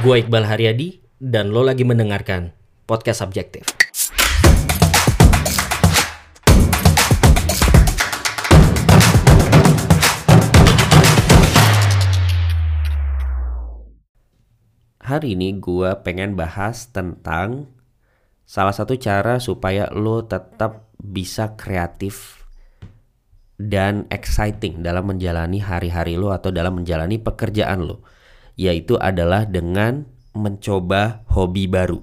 Gue Iqbal Haryadi dan lo lagi mendengarkan podcast subjektif. Hari ini gue pengen bahas tentang salah satu cara supaya lo tetap bisa kreatif dan exciting dalam menjalani hari-hari lo atau dalam menjalani pekerjaan lo yaitu adalah dengan mencoba hobi baru.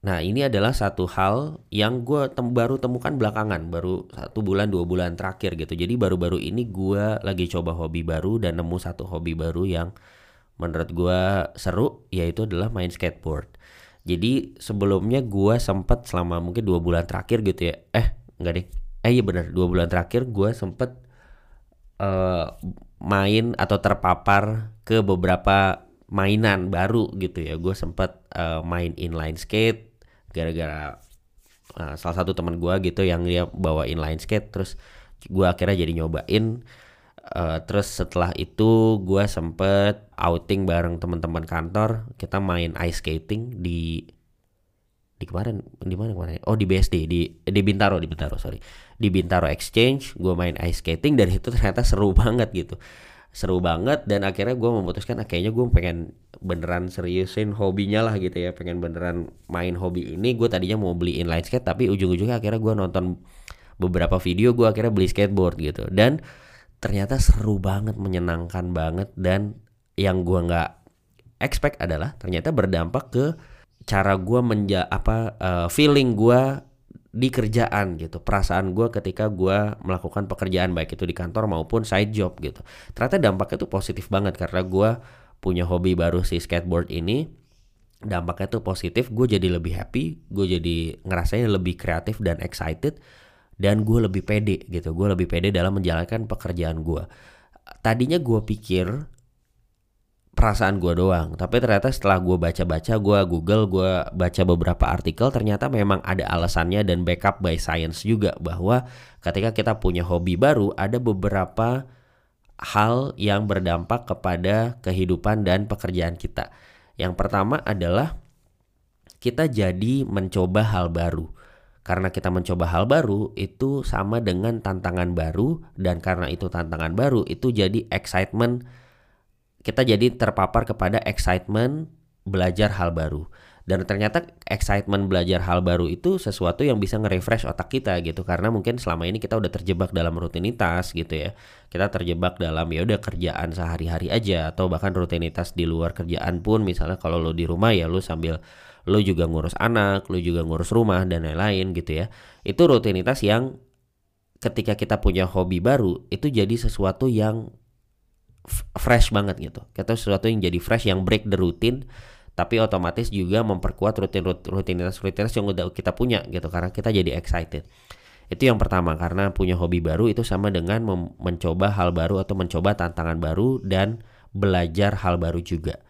Nah ini adalah satu hal yang gue tem baru temukan belakangan, baru satu bulan dua bulan terakhir gitu. Jadi baru-baru ini gue lagi coba hobi baru dan nemu satu hobi baru yang menurut gue seru, yaitu adalah main skateboard. Jadi sebelumnya gue sempat selama mungkin dua bulan terakhir gitu ya, eh enggak deh, eh iya benar dua bulan terakhir gue sempet uh, main atau terpapar ke beberapa mainan baru gitu ya. Gue sempet uh, main inline skate gara-gara uh, salah satu teman gue gitu yang dia bawa inline skate terus gue akhirnya jadi nyobain uh, terus setelah itu gue sempet outing bareng teman-teman kantor kita main ice skating di di kemarin di mana kemarin? Oh di BSD di di Bintaro di Bintaro sorry. Di Bintaro Exchange gue main ice skating dan itu ternyata seru banget gitu. Seru banget dan akhirnya gue memutuskan ah, kayaknya gue pengen beneran seriusin hobinya lah gitu ya. Pengen beneran main hobi ini. Gue tadinya mau beli inline skate tapi ujung-ujungnya akhirnya gue nonton beberapa video gue akhirnya beli skateboard gitu. Dan ternyata seru banget menyenangkan banget dan yang gue nggak expect adalah ternyata berdampak ke cara gue menja apa uh, feeling gue di kerjaan gitu. Perasaan gue ketika gue melakukan pekerjaan baik itu di kantor maupun side job gitu. Ternyata dampaknya tuh positif banget karena gue punya hobi baru si skateboard ini. Dampaknya tuh positif gue jadi lebih happy gue jadi ngerasain lebih kreatif dan excited dan gue lebih pede gitu. Gue lebih pede dalam menjalankan pekerjaan gue tadinya gue pikir perasaan gue doang. Tapi ternyata setelah gue baca-baca gue google gue baca beberapa artikel ternyata memang ada alasannya dan backup by science juga bahwa ketika kita punya hobi baru ada beberapa hal yang berdampak kepada kehidupan dan pekerjaan kita. Yang pertama adalah kita jadi mencoba hal baru. Karena kita mencoba hal baru itu sama dengan tantangan baru dan karena itu tantangan baru itu jadi excitement kita jadi terpapar kepada excitement belajar hal baru. Dan ternyata excitement belajar hal baru itu sesuatu yang bisa nge-refresh otak kita gitu. Karena mungkin selama ini kita udah terjebak dalam rutinitas gitu ya. Kita terjebak dalam ya udah kerjaan sehari-hari aja. Atau bahkan rutinitas di luar kerjaan pun misalnya kalau lo di rumah ya lo sambil lo juga ngurus anak lo juga ngurus rumah dan lain-lain gitu ya. Itu rutinitas yang ketika kita punya hobi baru itu jadi sesuatu yang fresh banget gitu. Kita sesuatu yang jadi fresh yang break the routine tapi otomatis juga memperkuat rutin rutinitas rutinitas yang udah kita punya gitu karena kita jadi excited. Itu yang pertama karena punya hobi baru itu sama dengan mencoba hal baru atau mencoba tantangan baru dan belajar hal baru juga.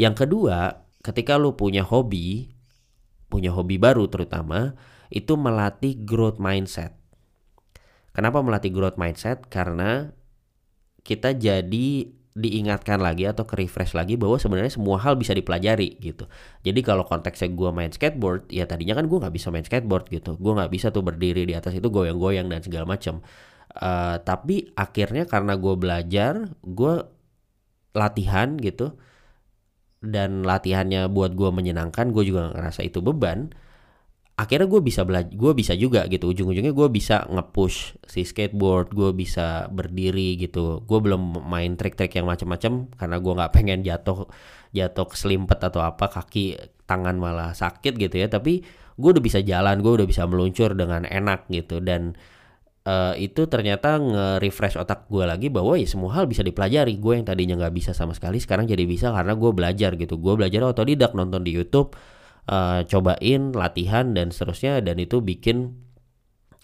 Yang kedua, ketika lu punya hobi, punya hobi baru terutama, itu melatih growth mindset. Kenapa melatih growth mindset? Karena kita jadi diingatkan lagi atau ke refresh lagi bahwa sebenarnya semua hal bisa dipelajari gitu. Jadi kalau konteksnya gue main skateboard, ya tadinya kan gue nggak bisa main skateboard gitu. Gue nggak bisa tuh berdiri di atas itu goyang-goyang dan segala macam. Uh, tapi akhirnya karena gue belajar, gue latihan gitu, dan latihannya buat gue menyenangkan, gue juga ngerasa itu beban akhirnya gue bisa belajar gue bisa juga gitu. Ujung-ujungnya gue bisa nge-push si skateboard gue bisa berdiri gitu. Gue belum main trik-trik yang macam-macam karena gue nggak pengen jatuh jatuh keselimpet atau apa kaki tangan malah sakit gitu ya. Tapi gue udah bisa jalan gue udah bisa meluncur dengan enak gitu. Dan uh, itu ternyata nge-refresh otak gue lagi bahwa ya semua hal bisa dipelajari. Gue yang tadinya nggak bisa sama sekali sekarang jadi bisa karena gue belajar gitu. Gue belajar otodidak nonton di YouTube uh, cobain latihan dan seterusnya dan itu bikin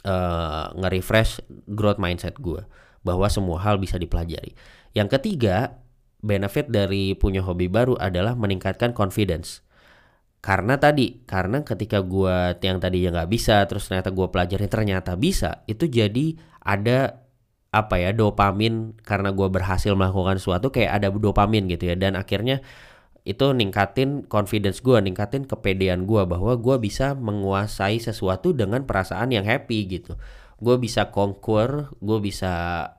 uh, nge-refresh growth mindset gue bahwa semua hal bisa dipelajari. Yang ketiga, benefit dari punya hobi baru adalah meningkatkan confidence. Karena tadi, karena ketika gue yang tadi yang nggak bisa, terus ternyata gue pelajari ternyata bisa, itu jadi ada apa ya dopamin karena gue berhasil melakukan sesuatu kayak ada dopamin gitu ya dan akhirnya itu ningkatin confidence gue, ningkatin kepedean gue bahwa gue bisa menguasai sesuatu dengan perasaan yang happy gitu. Gue bisa conquer, gue bisa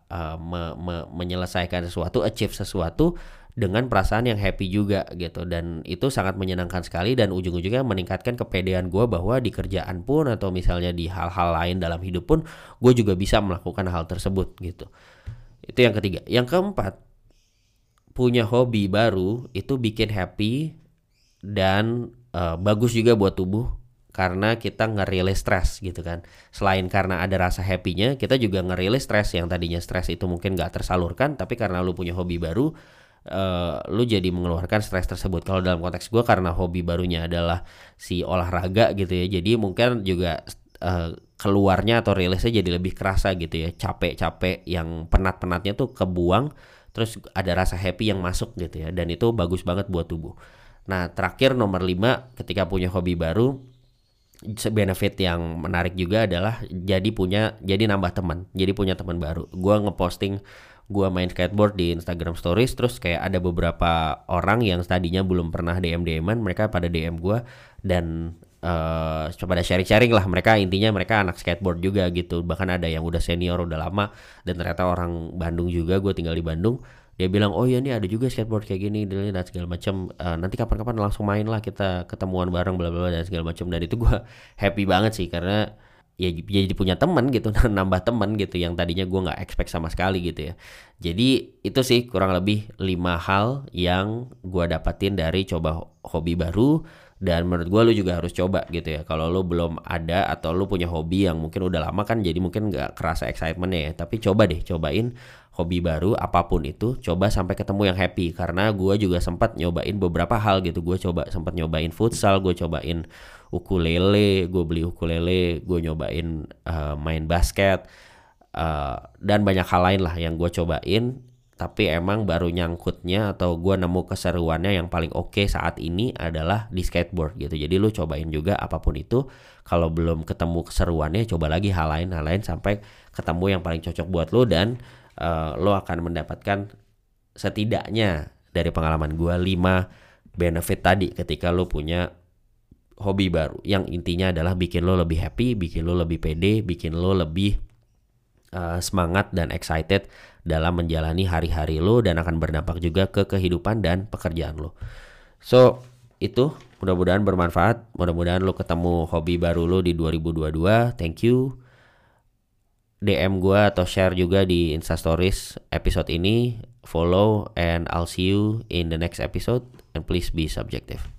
uh, me me menyelesaikan sesuatu, achieve sesuatu dengan perasaan yang happy juga gitu. Dan itu sangat menyenangkan sekali dan ujung-ujungnya meningkatkan kepedean gue bahwa di kerjaan pun atau misalnya di hal-hal lain dalam hidup pun gue juga bisa melakukan hal tersebut gitu. Itu yang ketiga. Yang keempat punya hobi baru itu bikin happy dan uh, bagus juga buat tubuh karena kita ngerilis stres gitu kan. Selain karena ada rasa happy-nya, kita juga ngerilis stres yang tadinya stres itu mungkin gak tersalurkan, tapi karena lu punya hobi baru, uh, lu jadi mengeluarkan stres tersebut. Kalau dalam konteks gue karena hobi barunya adalah si olahraga gitu ya, jadi mungkin juga uh, keluarnya atau rilisnya jadi lebih kerasa gitu ya. Capek-capek yang penat-penatnya tuh kebuang terus ada rasa happy yang masuk gitu ya dan itu bagus banget buat tubuh. Nah terakhir nomor 5 ketika punya hobi baru benefit yang menarik juga adalah jadi punya jadi nambah teman jadi punya teman baru gue ngeposting gue main skateboard di Instagram Stories terus kayak ada beberapa orang yang tadinya belum pernah DM DMan mereka pada DM gue dan uh, pada sharing-sharing lah. Mereka intinya mereka anak skateboard juga gitu. Bahkan ada yang udah senior udah lama dan ternyata orang Bandung juga gue tinggal di Bandung dia bilang oh iya nih ada juga skateboard kayak gini dan segala macam uh, nanti kapan-kapan langsung main lah kita ketemuan bareng bla bla dan segala macam dan itu gue happy banget sih karena ya jadi punya teman gitu nambah teman gitu yang tadinya gue nggak expect sama sekali gitu ya. Jadi itu sih kurang lebih lima hal yang gue dapatin dari coba hobi baru dan menurut gue lu juga harus coba gitu ya. Kalau lu belum ada atau lu punya hobi yang mungkin udah lama kan jadi mungkin nggak kerasa excitementnya ya. Tapi coba deh cobain hobi baru apa pun itu coba sampai ketemu yang happy. Karena gue juga sempat nyobain beberapa hal gitu. Gue coba sempat nyobain futsal gue cobain ukulele gue beli ukulele gue nyobain uh, main basket uh, dan banyak hal lain lah yang gue cobain tapi emang baru nyangkutnya atau gue nemu keseruannya yang paling oke okay saat ini adalah di skateboard gitu. Jadi lu cobain juga apa pun itu. Kalau belum ketemu keseruannya coba lagi hal lain hal lain sampai ketemu yang paling cocok buat lu dan uh, lo akan mendapatkan setidaknya dari pengalaman gue 5 benefit tadi ketika lo punya hobi baru. Yang intinya adalah bikin lo lebih happy, bikin lo lebih pede, bikin lo lebih uh, semangat dan excited dalam menjalani hari-hari lo dan akan berdampak juga ke kehidupan dan pekerjaan lo. So, itu mudah-mudahan bermanfaat. Mudah-mudahan lo ketemu hobi baru lo di 2022. Thank you. DM gue atau share juga di Insta Stories episode ini. Follow and I'll see you in the next episode. And please be subjective.